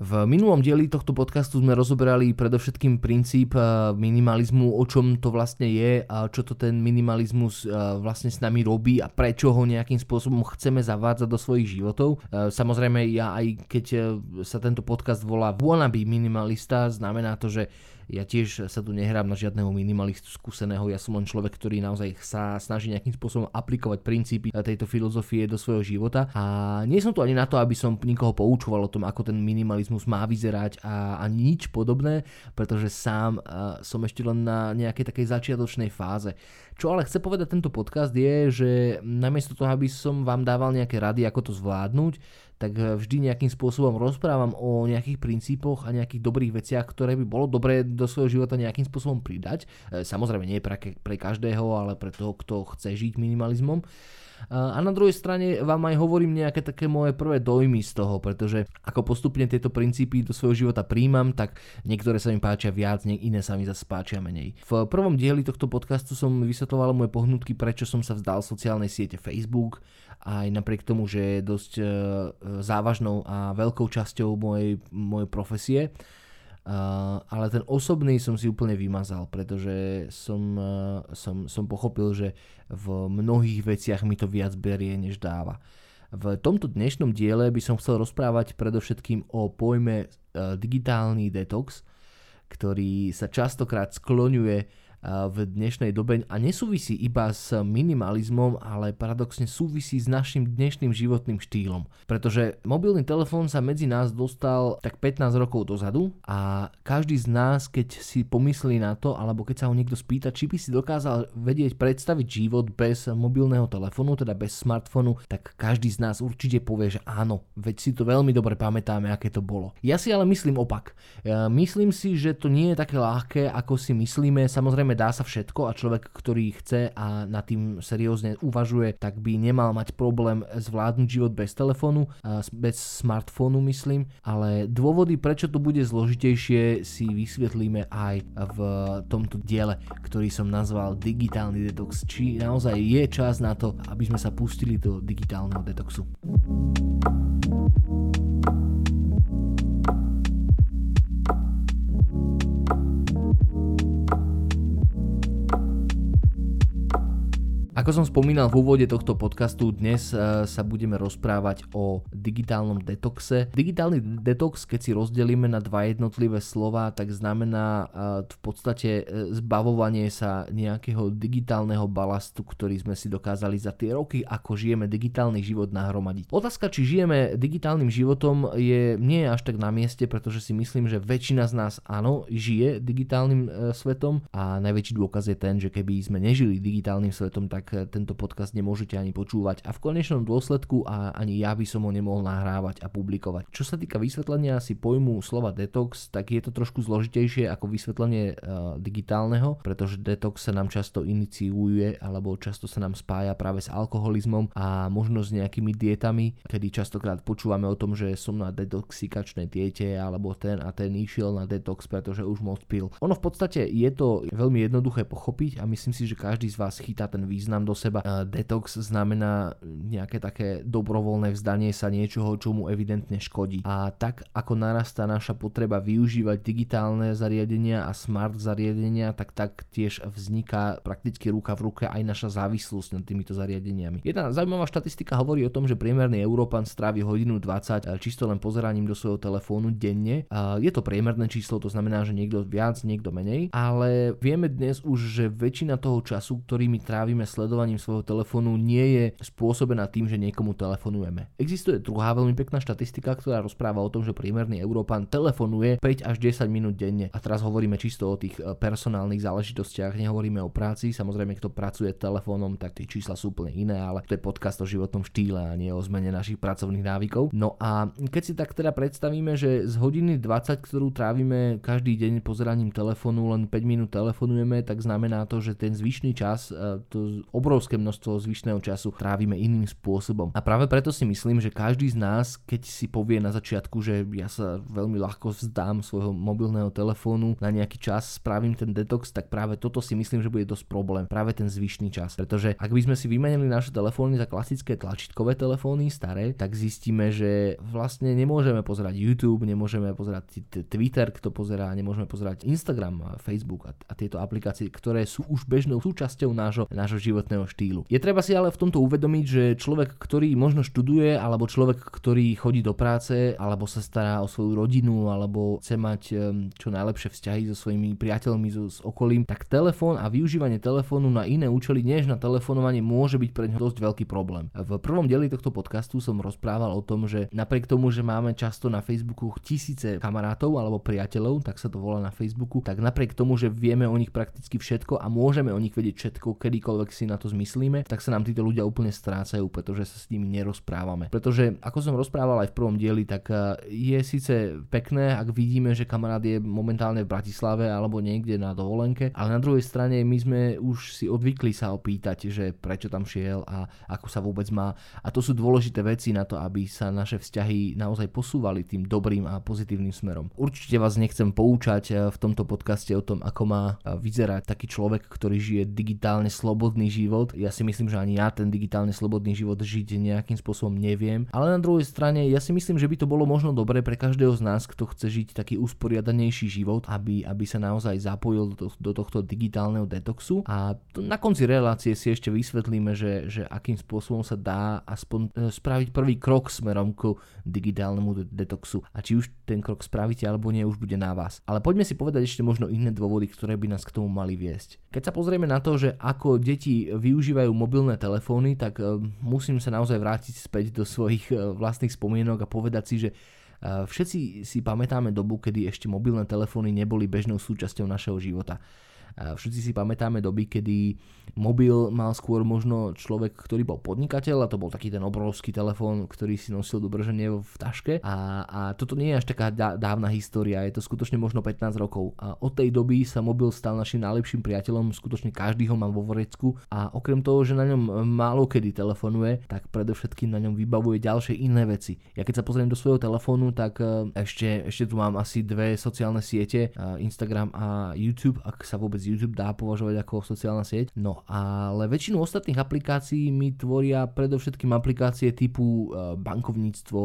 V minulom dieli tohto podcastu sme rozoberali predovšetkým princíp eh, minimalizmu, o čom to vlastne je a čo to ten minimalizmus eh, vlastne s nami robí a prečo ho nejakým spôsobom chceme zavádzať do svojich životov. Eh, samozrejme ja aj keď sa tento podcast volá Wannabe minimalista, znamená to, že ja tiež sa tu nehrám na žiadneho minimalistu skúseného, ja som len človek, ktorý naozaj sa snaží nejakým spôsobom aplikovať princípy tejto filozofie do svojho života a nie som tu ani na to, aby som nikoho poučoval o tom, ako ten minimalizmus má vyzerať a ani nič podobné, pretože sám som ešte len na nejakej takej začiatočnej fáze. Čo ale chce povedať tento podcast je, že namiesto toho, aby som vám dával nejaké rady, ako to zvládnuť, tak eh, vždy nejakým spôsobom rozprávam o nejakých princípoch a nejakých dobrých veciach, ktoré by bolo dobré do svojho života nejakým spôsobom pridať. Eh, samozrejme nie pre, pre každého, ale pre toho, kto chce žiť minimalizmom. A na druhej strane vám aj hovorím nejaké také moje prvé dojmy z toho, pretože ako postupne tieto princípy do svojho života príjmam, tak niektoré sa mi páčia viac, iné sa mi zase páčia menej. V prvom dieli tohto podcastu som vysvetloval moje pohnutky, prečo som sa vzdal sociálnej siete Facebook, aj napriek tomu, že je dosť e, závažnou a veľkou časťou mojej, mojej profesie. Uh, ale ten osobný som si úplne vymazal, pretože som, uh, som, som pochopil, že v mnohých veciach mi to viac berie, než dáva. V tomto dnešnom diele by som chcel rozprávať predovšetkým o pojme uh, digitálny detox, ktorý sa častokrát skloňuje v dnešnej dobe a nesúvisí iba s minimalizmom, ale paradoxne súvisí s našim dnešným životným štýlom. Pretože mobilný telefón sa medzi nás dostal tak 15 rokov dozadu a každý z nás, keď si pomyslí na to, alebo keď sa ho niekto spýta, či by si dokázal vedieť predstaviť život bez mobilného telefónu, teda bez smartfónu, tak každý z nás určite povie, že áno, veď si to veľmi dobre pamätáme, aké to bolo. Ja si ale myslím opak. Ja myslím si, že to nie je také ľahké, ako si myslíme. Samozrejme Samozrejme dá sa všetko a človek, ktorý chce a nad tým seriózne uvažuje, tak by nemal mať problém zvládnuť život bez telefónu, bez smartfónu myslím, ale dôvody, prečo to bude zložitejšie, si vysvetlíme aj v tomto diele, ktorý som nazval digitálny detox. Či naozaj je čas na to, aby sme sa pustili do digitálneho detoxu. Ako som spomínal v úvode tohto podcastu, dnes e, sa budeme rozprávať o digitálnom detoxe. Digitálny detox, keď si rozdelíme na dva jednotlivé slova, tak znamená e, v podstate e, zbavovanie sa nejakého digitálneho balastu, ktorý sme si dokázali za tie roky, ako žijeme digitálny život nahromadiť. Otázka, či žijeme digitálnym životom je nie až tak na mieste, pretože si myslím, že väčšina z nás áno, žije digitálnym svetom a najväčší dôkaz je ten, že keby sme nežili digitálnym svetom, tak tento podcast nemôžete ani počúvať a v konečnom dôsledku a ani ja by som ho nemohol nahrávať a publikovať. Čo sa týka vysvetlenia si pojmu slova detox, tak je to trošku zložitejšie ako vysvetlenie uh, digitálneho, pretože detox sa nám často iniciuje alebo často sa nám spája práve s alkoholizmom a možno s nejakými dietami, kedy častokrát počúvame o tom, že som na detoxikačnej diete alebo ten a ten išiel na detox, pretože už moc pil. Ono v podstate je to veľmi jednoduché pochopiť a myslím si, že každý z vás chytá ten význam do seba. Detox znamená nejaké také dobrovoľné vzdanie sa niečoho, čo mu evidentne škodí. A tak ako narastá naša potreba využívať digitálne zariadenia a smart zariadenia, tak tak tiež vzniká prakticky ruka v ruke aj naša závislosť nad týmito zariadeniami. Jedna zaujímavá štatistika hovorí o tom, že priemerný Európan strávi hodinu 20 čisto len pozeraním do svojho telefónu denne. Je to priemerné číslo, to znamená, že niekto viac, niekto menej, ale vieme dnes už, že väčšina toho času, ktorý my trávime sledovaním sledovaním svojho telefónu nie je spôsobená tým, že niekomu telefonujeme. Existuje druhá veľmi pekná štatistika, ktorá rozpráva o tom, že priemerný Európan telefonuje 5 až 10 minút denne. A teraz hovoríme čisto o tých e, personálnych záležitostiach, nehovoríme o práci. Samozrejme, kto pracuje telefónom, tak tie čísla sú úplne iné, ale to je podcast o životnom štýle a nie o zmene našich pracovných návykov. No a keď si tak teda predstavíme, že z hodiny 20, ktorú trávime každý deň pozeraním telefónu, len 5 minút telefonujeme, tak znamená to, že ten zvyšný čas, e, to obrovské množstvo zvyšného času trávime iným spôsobom. A práve preto si myslím, že každý z nás, keď si povie na začiatku, že ja sa veľmi ľahko vzdám svojho mobilného telefónu na nejaký čas, spravím ten detox, tak práve toto si myslím, že bude dosť problém. Práve ten zvyšný čas. Pretože ak by sme si vymenili naše telefóny za klasické tlačítkové telefóny staré, tak zistíme, že vlastne nemôžeme pozerať YouTube, nemôžeme pozerať Twitter, kto pozerá, nemôžeme pozerať Instagram, Facebook a, a tieto aplikácie, ktoré sú už bežnou súčasťou nášho, nášho životného štýlu. Je treba si ale v tomto uvedomiť, že človek, ktorý možno študuje, alebo človek, ktorý chodí do práce, alebo sa stará o svoju rodinu, alebo chce mať čo najlepšie vzťahy so svojimi priateľmi, so, s okolím, tak telefón a využívanie telefónu na iné účely než na telefonovanie môže byť pre neho dosť veľký problém. V prvom dieli tohto podcastu som rozprával o tom, že napriek tomu, že máme často na Facebooku tisíce kamarátov alebo priateľov, tak sa to volá na Facebooku, tak napriek tomu, že vieme o nich prakticky všetko a môžeme o nich vedieť všetko, kedykoľvek si na to zmyslíme, tak sa nám títo ľudia úplne strácajú, pretože sa s nimi nerozprávame. Pretože ako som rozprával aj v prvom dieli, tak eh, je síce pekné, ak vidíme, že kamarát je momentálne v Bratislave alebo niekde na dovolenke, ale na druhej strane my sme už si odvykli sa opýtať, že prečo tam šiel a ako sa vôbec má. A to sú dôležité veci na to, aby sa naše vzťahy naozaj posúvali tým dobrým a pozitívnym smerom. Určite vás nechcem poučať eh, v tomto podcaste o tom, ako má eh, vyzerať taký človek, ktorý žije digitálne slobodný život. Ja si myslím, že ani ja ten digitálne slobodný život žiť nejakým spôsobom neviem. Ale na druhej strane, ja si myslím, že by to bolo možno dobré pre každého z nás, kto chce žiť taký usporiadanejší život, aby, aby sa naozaj zapojil do, do tohto digitálneho detoxu. A to, na konci relácie si ešte vysvetlíme, že, že akým spôsobom sa dá aspoň e, spraviť prvý krok smerom ku digitálnemu detoxu. A či už ten krok spravíte alebo nie, už bude na vás. Ale poďme si povedať ešte možno iné dôvody, ktoré by nás k tomu mali viesť. Keď sa pozrieme na to, že ako deti využívajú mobilné telefóny, tak e, musím sa naozaj vrátiť späť do svojich e, vlastných spomienok a povedať si, že e, všetci si pamätáme dobu, kedy ešte mobilné telefóny neboli bežnou súčasťou našeho života. Všetci si pamätáme doby, kedy mobil mal skôr možno človek, ktorý bol podnikateľ a to bol taký ten obrovský telefón, ktorý si nosil do brženie v taške. A, a toto nie je až taká dávna história, je to skutočne možno 15 rokov. A od tej doby sa mobil stal našim najlepším priateľom, skutočne každý ho má vo vorecku a okrem toho, že na ňom málo kedy telefonuje, tak predovšetkým na ňom vybavuje ďalšie iné veci. Ja keď sa pozriem do svojho telefónu, tak e, ešte, ešte tu mám asi dve sociálne siete, Instagram a YouTube, ak sa vôbec YouTube dá považovať ako sociálna sieť. No ale väčšinu ostatných aplikácií mi tvoria predovšetkým aplikácie typu e, bankovníctvo,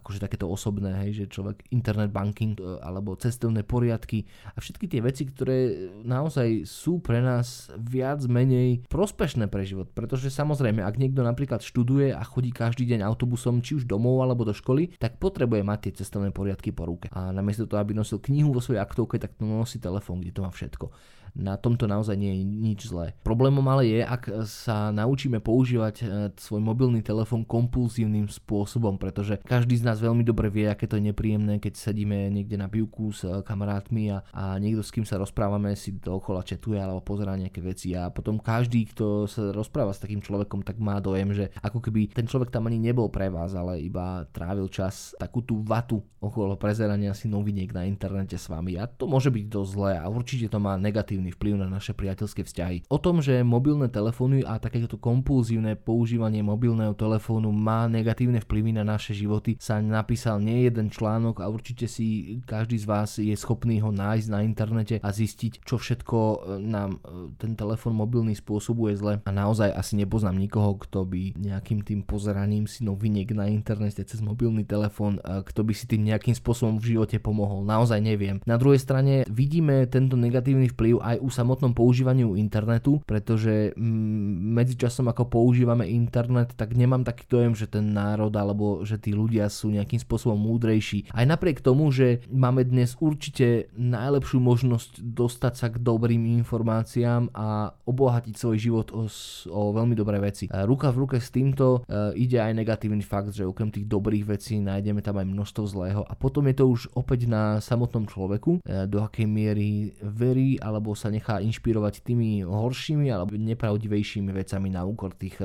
akože takéto osobné, hej, že človek internet banking e, alebo cestovné poriadky a všetky tie veci, ktoré naozaj sú pre nás viac menej prospešné pre život. Pretože samozrejme, ak niekto napríklad študuje a chodí každý deň autobusom či už domov alebo do školy, tak potrebuje mať tie cestovné poriadky po ruke. A namiesto toho, aby nosil knihu vo svojej aktovke, tak to nosí telefón, kde to má všetko na tomto naozaj nie je nič zlé. Problémom ale je, ak sa naučíme používať e, svoj mobilný telefón kompulzívnym spôsobom, pretože každý z nás veľmi dobre vie, aké to je nepríjemné, keď sedíme niekde na pivku s e, kamarátmi a, a niekto s kým sa rozprávame si dookola četuje alebo pozerá nejaké veci a potom každý, kto sa rozpráva s takým človekom, tak má dojem, že ako keby ten človek tam ani nebol pre vás, ale iba trávil čas takú tú vatu okolo prezerania si noviniek na internete s vami a to môže byť dosť zlé a určite to má negatívny negatívny vplyv na naše priateľské vzťahy. O tom, že mobilné telefóny a takéto kompulzívne používanie mobilného telefónu má negatívne vplyvy na naše životy, sa napísal nie jeden článok a určite si každý z vás je schopný ho nájsť na internete a zistiť, čo všetko e, nám e, ten telefón mobilný spôsobuje zle. A naozaj asi nepoznám nikoho, kto by nejakým tým pozeraním si noviniek na internete cez mobilný telefón, e, kto by si tým nejakým spôsobom v živote pomohol. Naozaj neviem. Na druhej strane vidíme tento negatívny vplyv aj u samotnom používaniu internetu, pretože mm, medzičasom ako používame internet, tak nemám taký dojem, že ten národ alebo že tí ľudia sú nejakým spôsobom múdrejší. Aj napriek tomu, že máme dnes určite najlepšiu možnosť dostať sa k dobrým informáciám a obohatiť svoj život o, o veľmi dobré veci. Ruka v ruke s týmto e, ide aj negatívny fakt, že okrem tých dobrých vecí nájdeme tam aj množstvo zlého a potom je to už opäť na samotnom človeku, e, do akej miery verí alebo sa nechá inšpirovať tými horšími alebo nepravdivejšími vecami na úkor tých,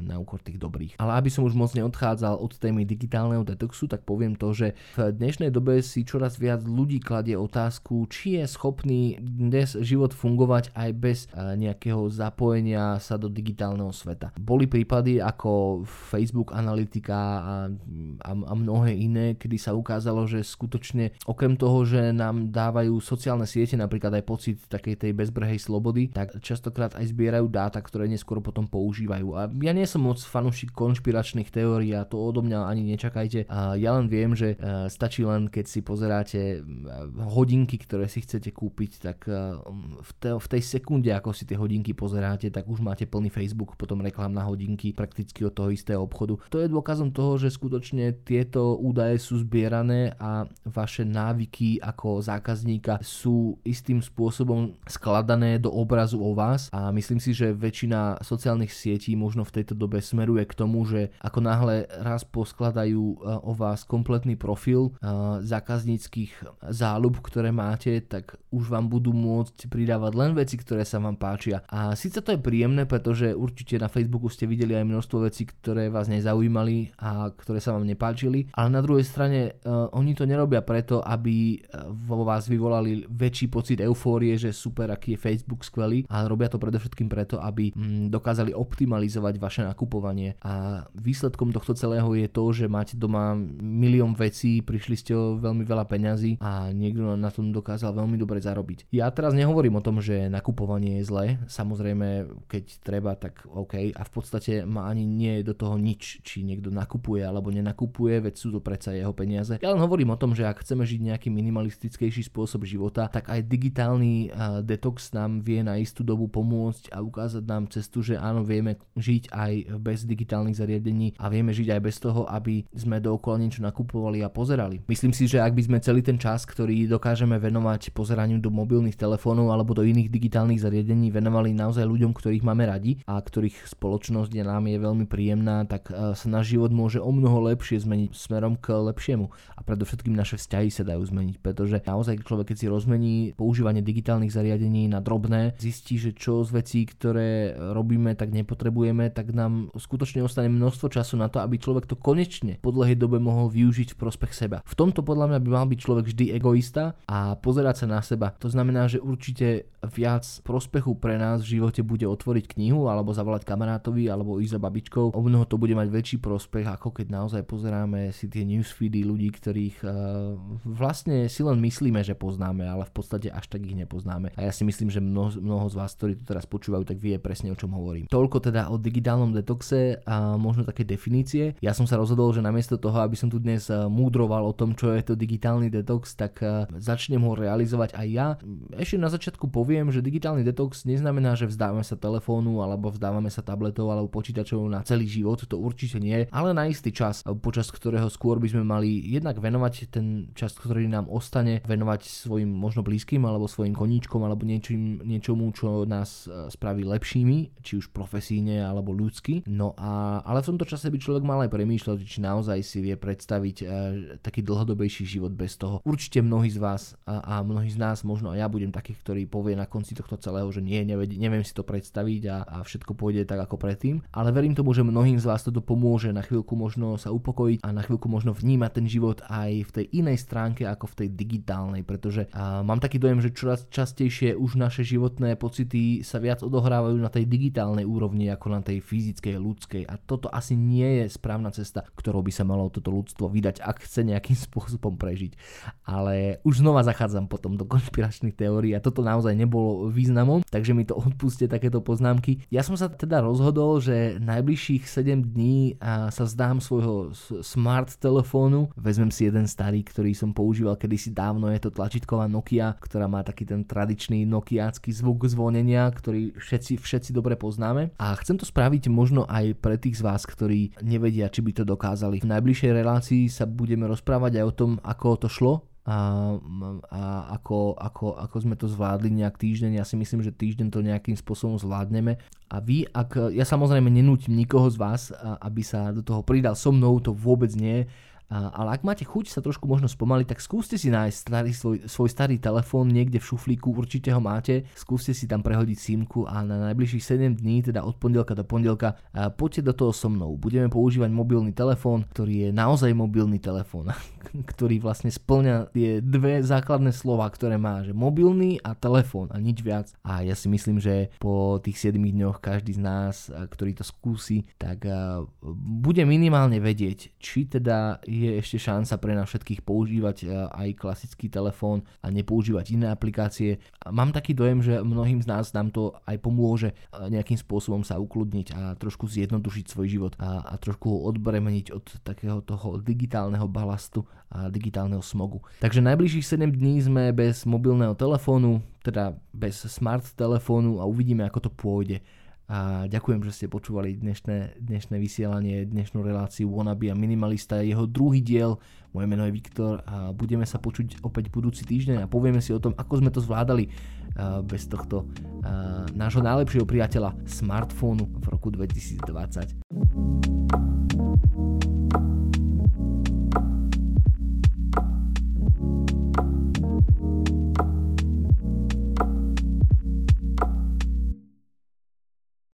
na úkor tých dobrých. Ale aby som už moc neodchádzal od témy digitálneho detoxu, tak poviem to, že v dnešnej dobe si čoraz viac ľudí kladie otázku, či je schopný dnes život fungovať aj bez nejakého zapojenia sa do digitálneho sveta. Boli prípady ako Facebook analytika a, a, a mnohé iné, kedy sa ukázalo, že skutočne okrem toho, že nám dávajú sociálne siete napríklad aj pocit takej tej bezbrhej slobody, tak častokrát aj zbierajú dáta, ktoré neskôr potom používajú. A ja nie som moc fanúšik konšpiračných teórií a to odo mňa ani nečakajte. A ja len viem, že e, stačí len, keď si pozeráte hodinky, ktoré si chcete kúpiť, tak e, v, te, v tej sekunde, ako si tie hodinky pozeráte, tak už máte plný Facebook, potom reklám na hodinky prakticky od toho istého obchodu. To je dôkazom toho, že skutočne tieto údaje sú zbierané a vaše návyky ako zákazníka sú istým spôsobom skladané do obrazu o vás a myslím si, že väčšina sociálnych sietí možno v tejto dobe smeruje k tomu, že ako náhle raz poskladajú e, o vás kompletný profil e, zákazníckých záľub, ktoré máte, tak už vám budú môcť pridávať len veci, ktoré sa vám páčia. A síce to je príjemné, pretože určite na Facebooku ste videli aj množstvo vecí, ktoré vás nezaujímali a ktoré sa vám nepáčili, ale na druhej strane uh, oni to nerobia preto, aby vo vás vyvolali väčší pocit eufórie, že super, aký je Facebook skvelý, ale robia to predovšetkým preto, aby mm, dokázali optimalizovať vaše nakupovanie a výsledkom tohto celého je to, že máte doma milión vecí, prišli ste o veľmi veľa peňazí a niekto na tom dokázal veľmi dobre zarobiť. Ja teraz nehovorím o tom, že nakupovanie je zlé, samozrejme, keď treba, tak OK a v podstate ma ani nie je do toho nič, či niekto nakupuje alebo nenakupuje, veď sú to predsa jeho peniaze. Ja len hovorím o tom, že ak chceme žiť nejaký minimalistickejší spôsob života, tak aj digitálny detox nám vie na istú dobu pomôcť a ukázať nám cestu, že áno, vieme žiť aj bez digitálnych zariadení a vieme žiť aj bez toho, aby sme dookola niečo nakupovali a pozerali. Myslím si, že ak by sme celý ten čas, ktorý dokážeme venovať pozeraniu do mobilných telefónov alebo do iných digitálnych zariadení, venovali naozaj ľuďom, ktorých máme radi a ktorých spoločnosť je nám je veľmi príjemná, tak e, sa náš život môže o mnoho lepšie zmeniť smerom k lepšiemu. A predovšetkým naše vzťahy sa dajú zmeniť, pretože naozaj človek, keď si rozmení používanie digitálnych zariadení na drobné, zistí, že čo z vecí, ktoré robíme, tak nepotrebujeme, tak nám skutočne ostane množstvo času na to, aby človek to konečne po dlhej dobe mohol využiť v prospech seba. V tomto podľa mňa by mal byť človek vždy egoista a pozerať sa na seba. To znamená, že určite viac prospechu pre nás v živote bude otvoriť knihu alebo zavolať kamarátovi alebo ísť za babičkou. O mnoho to bude mať väčší prospech, ako keď naozaj pozeráme si tie newsfeedy ľudí, ktorých uh, vlastne si len myslíme, že poznáme, ale v podstate až tak ich nepoznáme. A ja si myslím, že mnoho, mnoho z vás, ktorí to teraz počúvajú, tak vie presne o čom hovorím. Toľko teda o digitálnom detoxe a možno také definície. Ja som sa rozhodol, že namiesto toho, aby som tu dnes múdroval o tom, čo je to digitálny detox, tak začnem ho realizovať aj ja. Ešte na začiatku poviem, že digitálny detox neznamená, že vzdávame sa telefónu alebo vzdávame sa tabletov alebo počítačov na celý život, to určite nie, ale na istý čas, počas ktorého skôr by sme mali jednak venovať ten čas, ktorý nám ostane, venovať svojim možno blízkym alebo svojim koníčkom alebo niečím, niečomu, čo nás e, spraví lepšími, či už profesíne alebo ľudsky. No a, ale v tomto čase by človek mal aj premýšľať, či naozaj si vie predstaviť e, taký dlhodobejší život bez toho. Určite mnohí z vás a, a mnohí z nás, možno aj ja budem taký, ktorý povie na konci tohto celého, že nie, neviem, neviem si to predstaviť a, a všetko pôjde tak ako predtým. Ale verím tomu, že mnohým z vás toto pomôže na chvíľku možno sa upokojiť a na chvíľku možno vnímať ten život aj v tej inej stránke ako v tej digitálnej, pretože a, mám taký dojem, že čoraz častejšie už naše životné pocity sa viac odohrávajú na tej digitálnej úrovni ako na tej fyzickej, ľudskej a toto asi nie je správna cesta, ktorou by sa malo toto ľudstvo vydať, ak chce nejakým spôsobom prežiť. Ale už znova zachádzam potom do konšpiračných teórií a toto naozaj nebolo významom, takže mi to odpuste takéto poznámky. Ja som sa teda rozhodol, že najbližších 7 dní sa zdám svojho smart telefónu, vezmem si jeden starý, ktorý som používal kedysi dávno, je to tlačítková Nokia, ktorá má taký ten tradičný nokiácky zvuk zvonenia, ktorý všetci, všetci dobre poznáme. A chcem to spraviť možno aj pre tých z vás, ktorí nevedia, či by to dokázali. V najbližšej relácii sa budeme rozprávať aj o tom, ako to šlo a, a ako, ako, ako sme to zvládli nejak týždeň. Ja si myslím, že týždeň to nejakým spôsobom zvládneme. A vy, ak, ja samozrejme nenútim nikoho z vás, aby sa do toho pridal so mnou, to vôbec nie, ale ak máte chuť sa trošku možno spomaliť, tak skúste si nájsť starý, svoj, svoj starý telefón niekde v šuflíku, určite ho máte, skúste si tam prehodiť símku a na najbližších 7 dní, teda od pondelka do pondelka, poďte do toho so mnou. Budeme používať mobilný telefón, ktorý je naozaj mobilný telefón, ktorý vlastne splňa tie dve základné slova, ktoré má, že mobilný a telefón a nič viac. A ja si myslím, že po tých 7 dňoch každý z nás, ktorý to skúsi, tak bude minimálne vedieť, či teda je ešte šanca pre nás všetkých používať e, aj klasický telefón a nepoužívať iné aplikácie. Mám taký dojem, že mnohým z nás nám to aj pomôže e, nejakým spôsobom sa ukludniť a trošku zjednodušiť svoj život a, a trošku ho odbremeniť od takého toho digitálneho balastu a digitálneho smogu. Takže najbližších 7 dní sme bez mobilného telefónu, teda bez smart telefónu a uvidíme, ako to pôjde a ďakujem, že ste počúvali dnešné, dnešné vysielanie, dnešnú reláciu Wannabe a Minimalista, jeho druhý diel. Moje meno je Viktor a budeme sa počuť opäť budúci týždeň a povieme si o tom, ako sme to zvládali bez tohto nášho najlepšieho priateľa smartfónu v roku 2020.